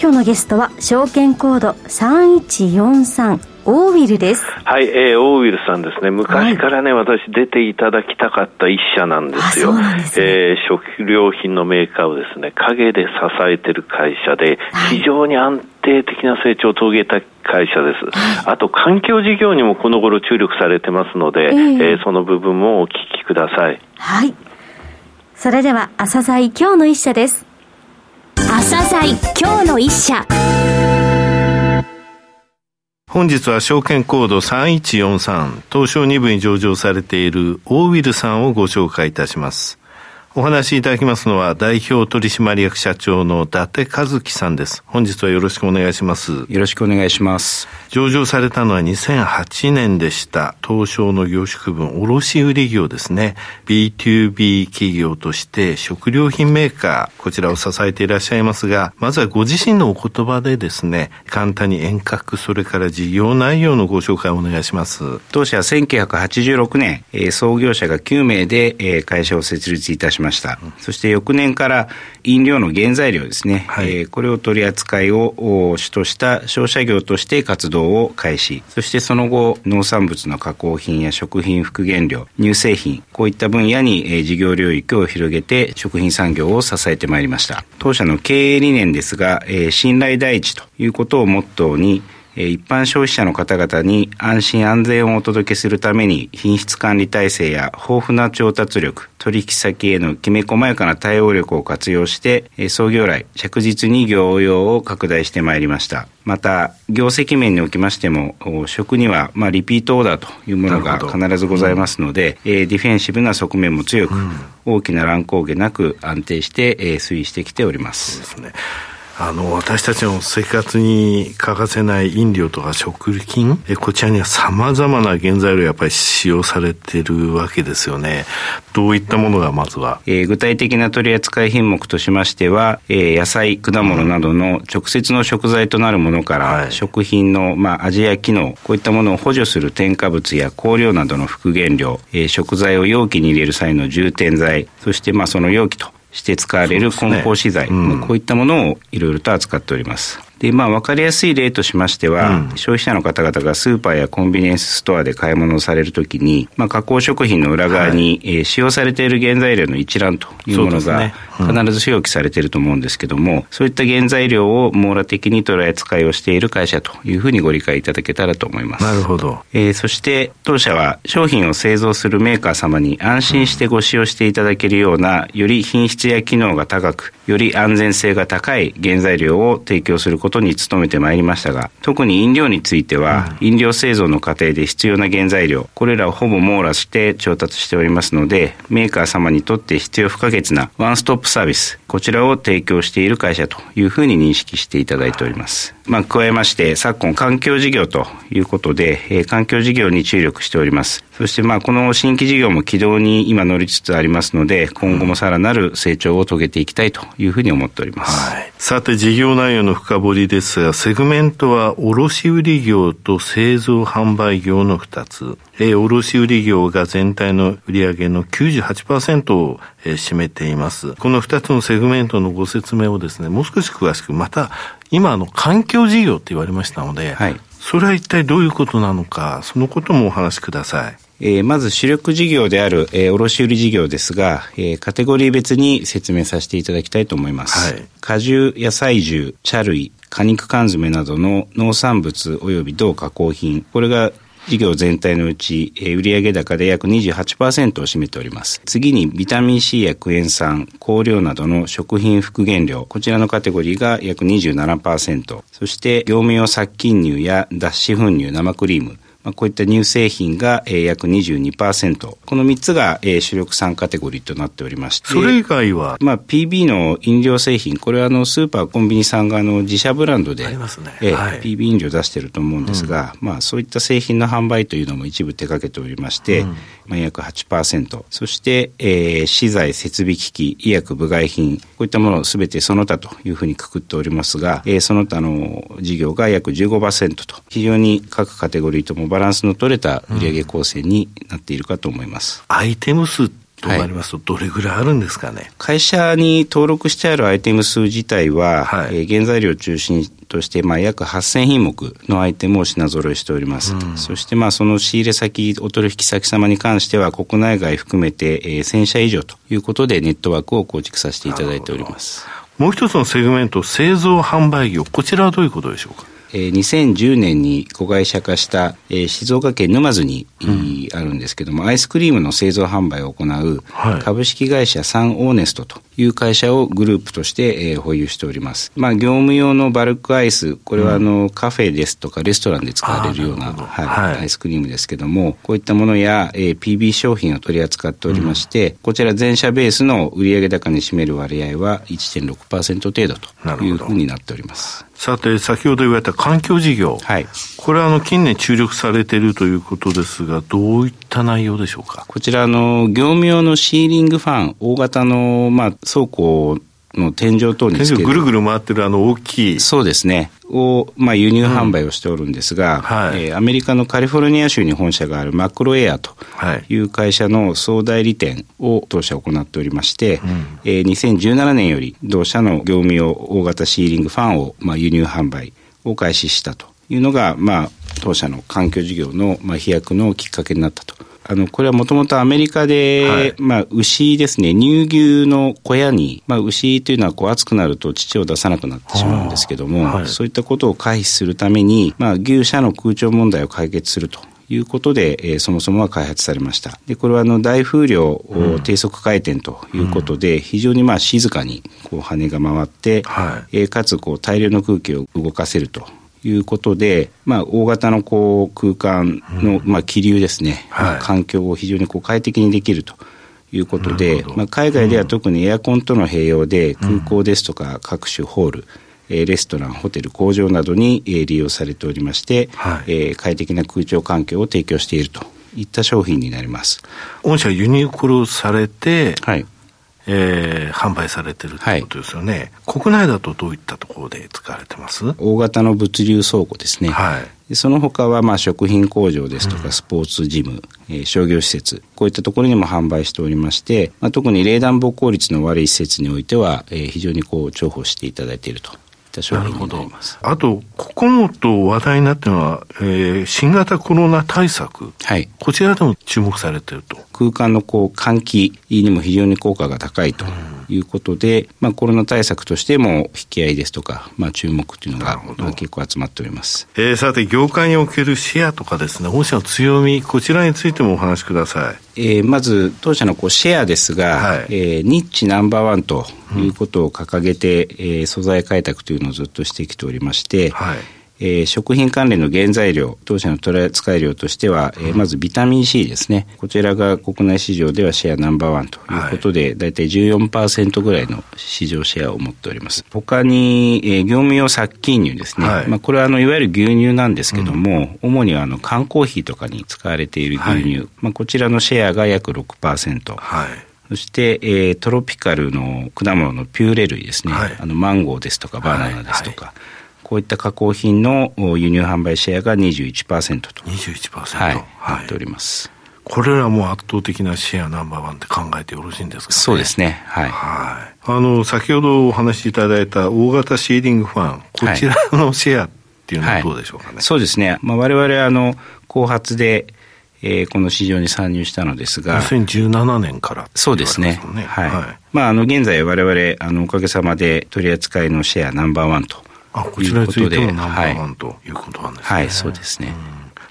今日のゲストは証券コード3143オーウィルです。はい、えー、オーウィルさんですね。昔からね、はい、私出ていただきたかった一社なんですよ。すね、えー、食料品のメーカーをですね、陰で支えてる会社で、非常に安定的な成長を遂げた会社です。あと、環境事業にもこの頃注力されてますので、えー、えー、その部分もお聞きください。はい。それでは、朝鮮今日の一社です。朝鮮今日の一社。本日は証券コード3143東証2部に上場されているオーウィルさんをご紹介いたします。お話しいただきますのは代表取締役社長の伊達和樹さんです。本日はよろしくお願いします。よろしくお願いします。上場されたのは2008年でした。東証の業種区分卸売業ですね。B2B 企業として食料品メーカー、こちらを支えていらっしゃいますが、まずはご自身のお言葉でですね、簡単に遠隔、それから事業内容のご紹介をお願いします。当社は1986年、創業者が9名で会社を設立いたしました。ました。そして翌年から飲料の原材料ですね、はい、えー、これを取り扱いを主とした商社業として活動を開始。そしてその後、農産物の加工品や食品副原料、乳製品、こういった分野に、えー、事業領域を広げて食品産業を支えてまいりました。当社の経営理念ですが、えー、信頼第一ということをモットーに、一般消費者の方々に安心安全をお届けするために品質管理体制や豊富な調達力、取引先へのきめ細やかな対応力を活用して、創業来着実に業用を拡大してまいりました。また、業績面におきましても、食には、まあ、リピートオーダーというものが必ずございますので、うん、ディフェンシブな側面も強く、うん、大きな乱高下なく安定して、推移してきております。そうですね。あの、私たちの生活に欠かせない飲料とか食品、えこちらには様々な原材料やっぱり使用されてるわけですよね。どういったものがまずは、えー、具体的な取扱い品目としましては、えー、野菜、果物などの直接の食材となるものから、うん、食品の、まあ、味や機能、こういったものを補助する添加物や香料などの副原料、えー、食材を容器に入れる際の充填剤、そしてまあその容器として使われる梱包資材、ね。うん、こういったものをいろいろと扱っております。で、まあ、わかりやすい例としましては、うん、消費者の方々がスーパーやコンビニエンスストアで買い物をされるときに、まあ、加工食品の裏側に、はい、えー、使用されている原材料の一覧というものが、必ず表記されていると思うんですけども、そういった原材料を網羅的に取り扱いをしている会社というふうにご理解いただけたらと思います。なるほど。えー、そして、当社は商品を製造するメーカー様に安心してご使用していただけるような、より品質や機能が高く、より安全性が高い原材料を提供することに努めてまいりましたが、特に飲料については、飲料製造の過程で必要な原材料、これらをほぼ網羅して調達しておりますので、メーカー様にとって必要不可欠なワンストップサービス、こちらを提供している会社というふうに認識していただいております。まあ、加えまして、昨今環境事業ということで、えー、環境事業に注力しております。そして、まあ、この新規事業も軌道に今乗りつつありますので、今後もさらなる成長を遂げていきたいというふうに思っております。はい、さて、事業内容の深掘りですが、セグメントは卸売業と製造販売業の2つ。えー、卸売業が全体の売上の98%を、えー、占めています。この2つのセグメントのご説明をですね、もう少し詳しく、また今の環境事業って言われましたので、はい、それは一体どういうことなのか、そのこともお話しください。えー、まず主力事業である、えー、卸売事業ですが、えー、カテゴリー別に説明させていただきたいと思います。はい、果汁、野菜汁、茶類、果肉缶詰などの農産物及び同加工品、これが事業全体のうち、えー、売上高で約28%を占めております。次にビタミン C やクエン酸、香料などの食品復元料、こちらのカテゴリーが約27%。そして業務用殺菌乳や脱脂粉乳、生クリーム、まあ、こういった乳製品が、えー、約22%。この3つが、えー、主力3カテゴリーとなっておりまして。それ以外は？まあ、PB の飲料製品、これはあの、スーパー、コンビニさんがあの、自社ブランドで、ありますね。えーはい、PB 飲料出してると思うんですが、うん、まあ、そういった製品の販売というのも一部手掛けておりまして、うん、まあ、約8%。そして、えー、資材、設備機器、医薬、部外品、こういったものをすべてその他というふうにくくっておりますが、えー、その他の事業が約15%と、非常に各カテゴリーともバランスの取れた売上構成になっているかと思います。うん、アイテム数となります？と、どれぐらいあるんですかね、はい、会社に登録してあるアイテム数自体は、はい、えー、原材料を中心として、まあ、約8000品目のアイテムを品揃えしております。うん、そして、まあ、その仕入れ先、お取引先様に関しては、国内外含めて、えー、1000社以上ということで、ネットワークを構築させていただいております。もう一つのセグメント、製造販売業、こちらはどういうことでしょうか？えー、2010年に子会社化した、えー、静岡県沼津に、うん、あるんですけども、アイスクリームの製造販売を行う、株式会社サンオーネストという会社をグループとして、えー、保有しております。まあ、業務用のバルクアイス、これはあの、うん、カフェですとかレストランで使われるような、はいはい、アイスクリームですけども、こういったものや、えー、PB 商品を取り扱っておりまして、うん、こちら全社ベースの売上高に占める割合は1.6%程度というふうになっております。さて、先ほど言われた環境事業。はい。これはあの、近年注力されているということですが、どういった内容でしょうか？こちら、あの、業務用のシーリングファン、大型の、まあ、倉庫の天井等につける。ぐるぐる回ってるあの大きい。そうですね。を、まあ、輸入販売をしておるんですが、うんはい、えー、アメリカのカリフォルニア州に本社があるマクロエアという会社の総代理店を当社行っておりまして、うん、えー、2017年より同社の業務用大型シーリングファンを、まあ、輸入販売を開始したというのが、まあ、当社の環境事業の、まあ、飛躍のきっかけになったとあの、これはもともとアメリカで、はい、まあ、牛ですね、乳牛の小屋に、まあ、牛というのはこう暑くなると乳を出さなくなってしまうんですけども、はい、そういったことを回避するために、まあ、牛舎の空調問題を解決すると。いうことで、えー、そもそもは開発されました。で、これはあの大風量を低速回転ということで、うん、非常にまあ静かにこう羽が回って、はい、えー、かつこう大量の空気を動かせるということで、まあ、大型のこう空間の、まあ、気流ですね、はい、環境を非常にこう快適にできるということで、まあ、海外では特にエアコンとの併用で、空港ですとか各種ホール、えレストラン、ホテル、工場などに、え利用されておりまして、はい、え快適な空調環境を提供しているといった商品になります。御社ユニクロされて、はい、えー、販売されてるということですよね、はい、国内だとどういったところで使われてます？大型の物流倉庫ですね、はい、その他はまあ食品工場ですとかスポーツジム、うん、えー、商業施設こういったところにも販売しておりまして、まあ、特に冷暖房効率の悪い施設においては、えー、非常にこう重宝していただいているとなります。あと、ここもと話題になっているのは、えー、新型コロナ対策。はい。こちらでも注目されていると。空間のこう換気にも非常に効果が高いということで、うん、まあコロナ対策としても引き合いですとか、まあ注目というのが、まあ、結構集まっております。えー、さて、業界におけるシェアとかですね、御社の強み、こちらについてもお話しください。えー、まず当社のこうシェアですが、はい、えー、ニッチナンバーワンということを掲げて、うん、えー、素材開拓というのをずっとしてきておりまして、はいえー、食品関連の原材料、当社の取扱量としては、えー、まずビタミン C ですね。こちらが国内市場ではシェアナンバーワンということで、はい、だいたい14%ぐらいの市場シェアを持っております。他に、えー、業務用殺菌乳ですね。はい、まあ、これはあの、いわゆる牛乳なんですけども、うん、主にはあの、缶コーヒーとかに使われている牛乳。はい、まあ、こちらのシェアが約6%。はい。そして、えー、トロピカルの果物のピューレ類ですね。はい、あの、マンゴーですとかバナナですとか。はいこういった加工品の輸入販売シェアが21%と。21%? はい。なっております。これらも圧倒的なシェアナンバーワンって考えてよろしいんですか、ね、そうですね。はい。はい。あの、先ほどお話しいただいた大型シーリングファン、こちらのシェアっていうのはどうでしょうかね？はい、そうですね。まあ、我々、あの、後発で、えー、この市場に参入したのですが。2017年から、ね、そうですね。はい。はい、まあ、あの、現在我々、あの、おかげさまで取り扱いのシェアナンバーワンとあこちらについてもナンバーワンということなんですね。はい、はい、そうですね。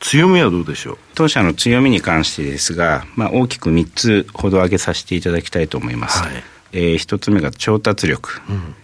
強みはどうでしょう？当社の強みに関してですが、まあ、大きく3つほど挙げさせていただきたいと思います。はい、えー、1つ目が調達力。うん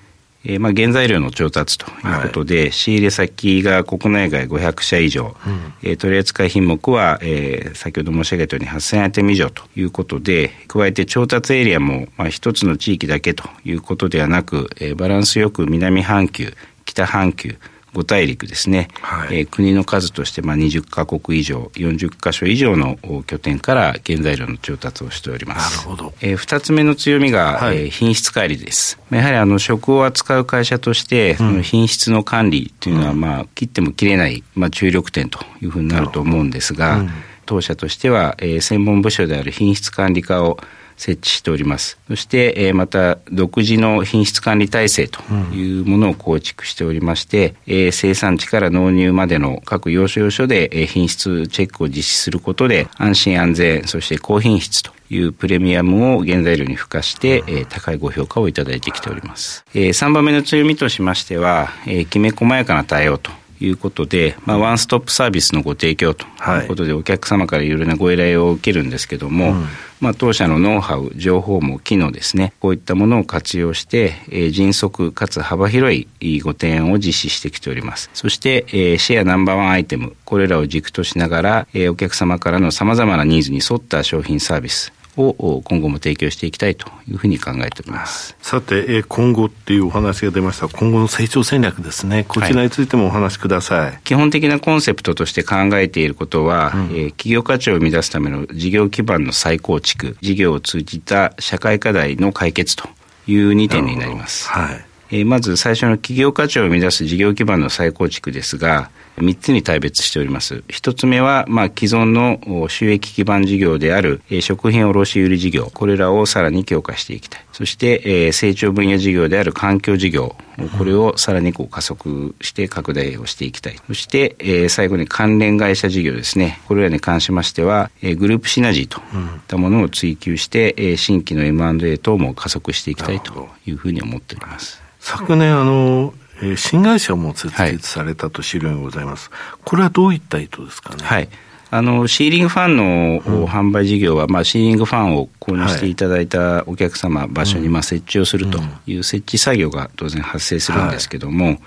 ええー、まあ原材料の調達ということで、はい、仕入れ先が国内外500社以上、うん、えー、取扱品目は、えー、先ほど申し上げたように8000アイテム以上ということで、加えて調達エリアも、まあ、一つの地域だけということではなく、えー、バランスよく南半球、北半球、5大陸ですね、はい、えー、国の数としてまあ20カ国以上40カ所以上の拠点から原材料の調達をしております。なるほど、えー、2つ目の強みが、はい、えー、品質管理です。やはりあの食を扱う会社として、その品質の管理というのは、まあ、切っても切れない、まあ、注力点というふうになると思うんですが、うん、当社としては、えー、専門部署である品質管理課を設置しております。そして、えー、また、独自の品質管理体制というものを構築しておりまして、うん、えー、生産地から納入までの各要所要所で、えー、品質チェックを実施することで、安心安全、そして高品質というプレミアムを原材料に付加して、えー、高いご評価をいただいてきております。えー、3番目の強みとしましては、えー、きめ細やかな対応ということで、まあ、ワンストップサービスのご提供ということで、お客様からいろいろなご依頼を受けるんですけども、うん、まあ、当社のノウハウ、情報も機能ですね、こういったものを活用して、えー、迅速かつ幅広いご提案を実施してきております。そして、えー、シェアナンバーワンアイテム、これらを軸としながら、えー、お客様からの様々なニーズに沿った商品サービス、を今後も提供していきたいというふうに考えております。さて、今後っていうお話が出ました。今後の成長戦略ですね。こちらについてもお話しください、はい、基本的なコンセプトとして考えていることは、うん、えー、企業価値を生み出すための事業基盤の再構築事業を通じた社会課題の解決という2点になります、はい。えー、まず最初の企業価値を生み出す事業基盤の再構築ですが3つに大別しております。1つ目は、まあ、既存の収益基盤事業である、食品卸売事業、これらをさらに強化していきたい。そしてえ、成長分野事業である環境事業、これをさらにこう加速して拡大をしていきたい。そしてえ、最後に関連会社事業ですね。これらに関しましては、えグループシナジーといったものを追求して、え新規の M&A 等も加速していきたいというふうに思っております。昨年、あの、えー、新会社も設立されたと資料にございます、はい、これはどういった意図ですかね？はい。あのシーリングファンの販売事業は、まあ、シーリングファンを購入していただいたお客様、はい、場所にまあ設置をするという設置作業が当然発生するんですけども、はい、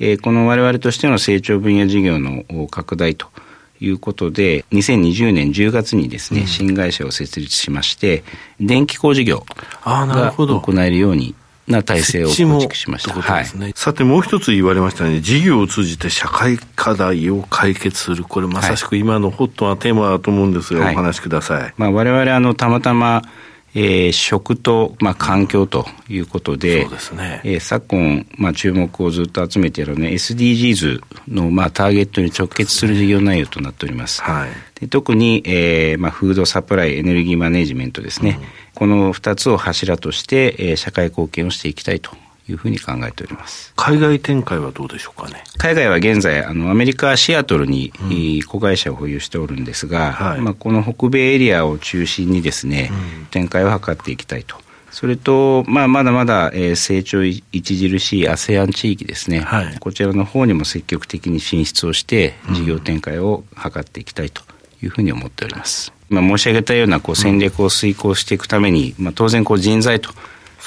えー、このわれわれとしての成長分野事業の拡大ということで、2020年10月にですね、うん、新会社を設立しまして、電気工事業が行えるようにな体制を構築しました。はい、さてもう一つ言われましたね、事業を通じて社会課題を解決する、これまさしく今のホットなテーマだと思うんですが、はい、お話しください。まあ、我々あのたまたまえー、食と、まあ、環境ということで、そうですね。えー、昨今、まあ、注目をずっと集めている、ね、SDGs の、まあ、ターゲットに直結する事業内容となっております。はい、で特に、えーまあ、フードサプライエネルギーマネジメントですね、うん、この2つを柱として、えー、社会貢献をしていきたいというふうに考えております。海外展開はどうでしょうかね？海外は現在あのアメリカシアトルに、うん、子会社を保有しておるんですが、はい、まあ、この北米エリアを中心にですね、うん、展開を図っていきたいと。それと、まあ、まだまだ、えー、成長著しい ASEAN 地域ですね、はい、こちらの方にも積極的に進出をして事業展開を図っていきたいというふうに思っております。まあ、申し上げたようなこう戦略を遂行していくために、まあ、当然こう人材と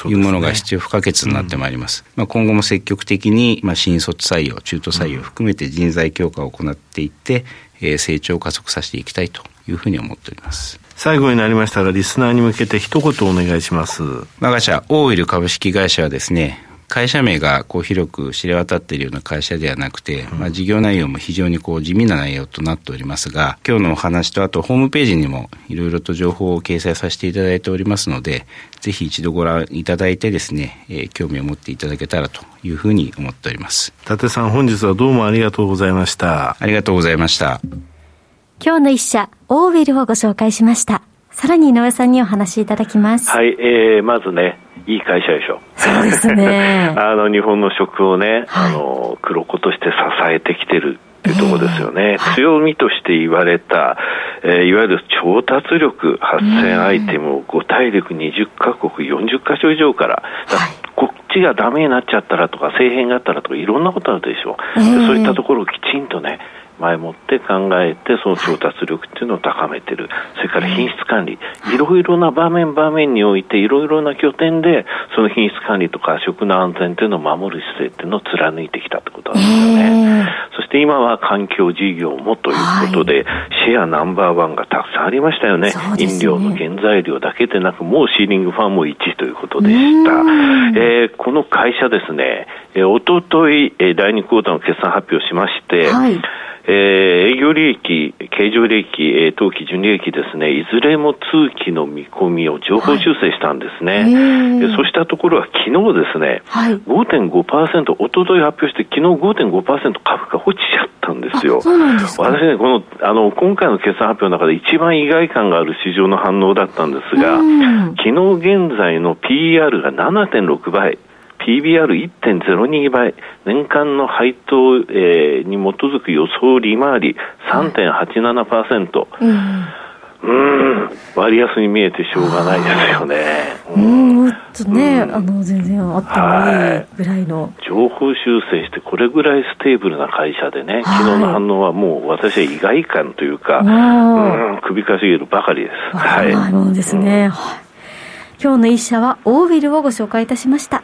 いうものが必要不可欠になってまいります。すねうん、まあ、今後も積極的に、まあ、新卒採用、中途採用を含めて人材強化を行っていって、えー、成長を加速させていきたいというふうに思っております。最後になりましたら、リスナーに向けて一言お願いします。我が社、オーイル株式会社はですね、会社名がこう広く知れ渡っているような会社ではなくて、まあ、事業内容も非常にこう地味な内容となっておりますが、今日のお話とあとホームページにもいろいろと情報を掲載させていただいておりますので、ぜひ一度ご覧いただいてですね、えー、興味を持っていただけたらというふうに思っております。伊達さん本日はどうもありがとうございました。ありがとうございました。今日の一社、オーウェルをご紹介しました。さらに井上さんにお話しいただきます。はい、えー、まずね、いい会社でしょ。そうですね。あの、日本の食をね、はい、あの、黒子として支えてきてるっていうところですよね。えーはい、強みとして言われた、えー、いわゆる調達力8000アイテムを5大陸20カ国40カ所以上から、からはい、こっちがダメになっちゃったらとか、政変があったらとか、いろんなことあるでしょう。えー、そういったところをきちんとね、前もって考えて、その調達力っていうのを高めてる。それから品質管理。いろいろな場面場面において、いろいろな拠点で、その品質管理とか食の安全っていうのを守る姿勢っていうのを貫いてきたってことなんですよね。そして今は環境事業もということで、シェアナンバーワンがたくさんありましたよね。飲料の原材料だけでなく、もうシーリングファンも1位ということでした。えー、この会社ですね、えー、おととい、えー、第2クォーターの決算発表しまして、はいえー、営業利益、経常利益、えー、当期純利益ですね、いずれも通期の見込みを情報修正したんですね。はい、そうしたところは昨日ですね、はい、5.5%、おととい発表して、昨日5.5%株価落ちちゃったんですよ。そうなんです私ね、この、あの、今回の決算発表の中で一番意外感がある市場の反応だったんですが、昨日現在の PR が7.6倍。PBR1.02 倍、年間の配当、えー、に基づく予想利回り3.87%。うんうん、割安に見えてしょうがないですよね。うん、もっとね、うん、あの、全然あってもいいぐらいの、はい。上方修正して、これぐらいステーブルな会社でね、昨日の反応はもう私は意外感というか、うん、首かしげるばかりです。はい。なるほどですね。今日の一社は、オービルをご紹介いたしました。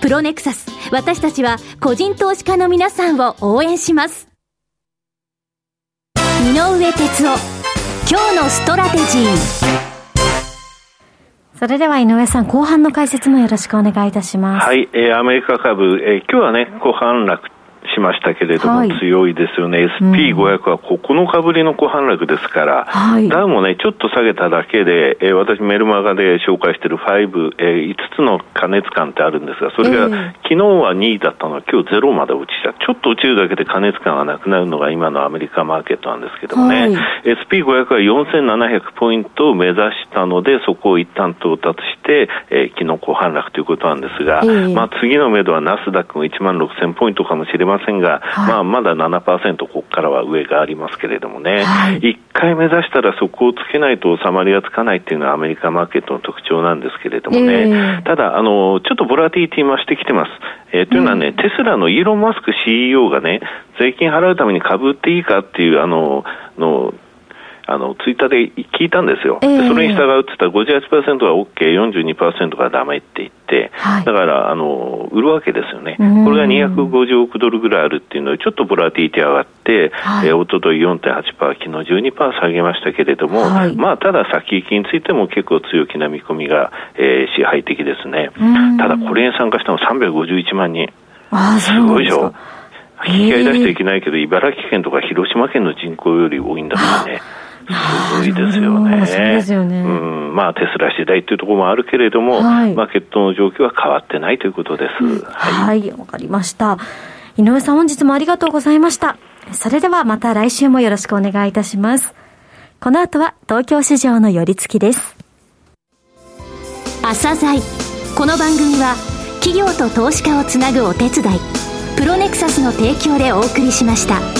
プロネクサス。私たちは個人投資家の皆さんを応援します。井上哲夫。今日のストラテジー。それでは井上さん、後半の解説もよろしくお願いいたします。はい、えー、アメリカ株、えー、今日はね、後半落しましたけれども、はい、強いですよね。SP500 は9日ぶりの小反落ですから、はい、ダウもね、ちょっと下げただけで、えー、私メルマガで紹介している5、えー、5つの加熱感ってあるんですが、それが、えー、昨日は2位だったのが今日0まで落ちちゃう。ちょっと落ちるだけで加熱感がなくなるのが今のアメリカマーケットなんですけどもね、はい、SP500 は4700ポイントを目指したので、そこを一旦到達して、えー、昨日小反落ということなんですが、えー、まあ次の目処はナスダックも1万6000ポイントかもしれませんが、はい、まあ、まだ7%ここからは上がありますけれどもね、はい、1回目指したらそこをつけないと収まりがつかないっていうのはアメリカマーケットの特徴なんですけれどもね、えー、ただあの、ちょっとボラティティ増してきてます。えー、というのはね、うん、テスラのイーロン・マスク CEO がね、税金払うために株売っていいかっていう、あの、のあの、ツイッターで聞いたんですよ。えー、それに従うって言ったら58%は OK、42%がダメって言って、はい、だから、あの、売るわけですよね。これが250億ドルぐらいあるっていうので、ちょっとボラティティ上がって、はい、えー、おととい4.8%、昨日12%下げましたけれども、はい、まあ、ただ先行きについても結構強気な見込みが、えー、支配的ですね。ただ、これに参加したの351万人。すごいでしょ。引き合い出していけないけど、茨城県とか広島県の人口より多いんだからね。すごいですよね。そうですよね。うん、まあテスラ次第というところもあるけれども、はい、マーケットの状況は変わってないということです。はい、わ、はい、かりました。井上さん本日もありがとうございました。それではまた来週もよろしくお願いいたします。この後は東京市場の寄り付きです。朝鮮この番組は企業と投資家をつなぐお手伝い、プロネクサスの提供でお送りしました。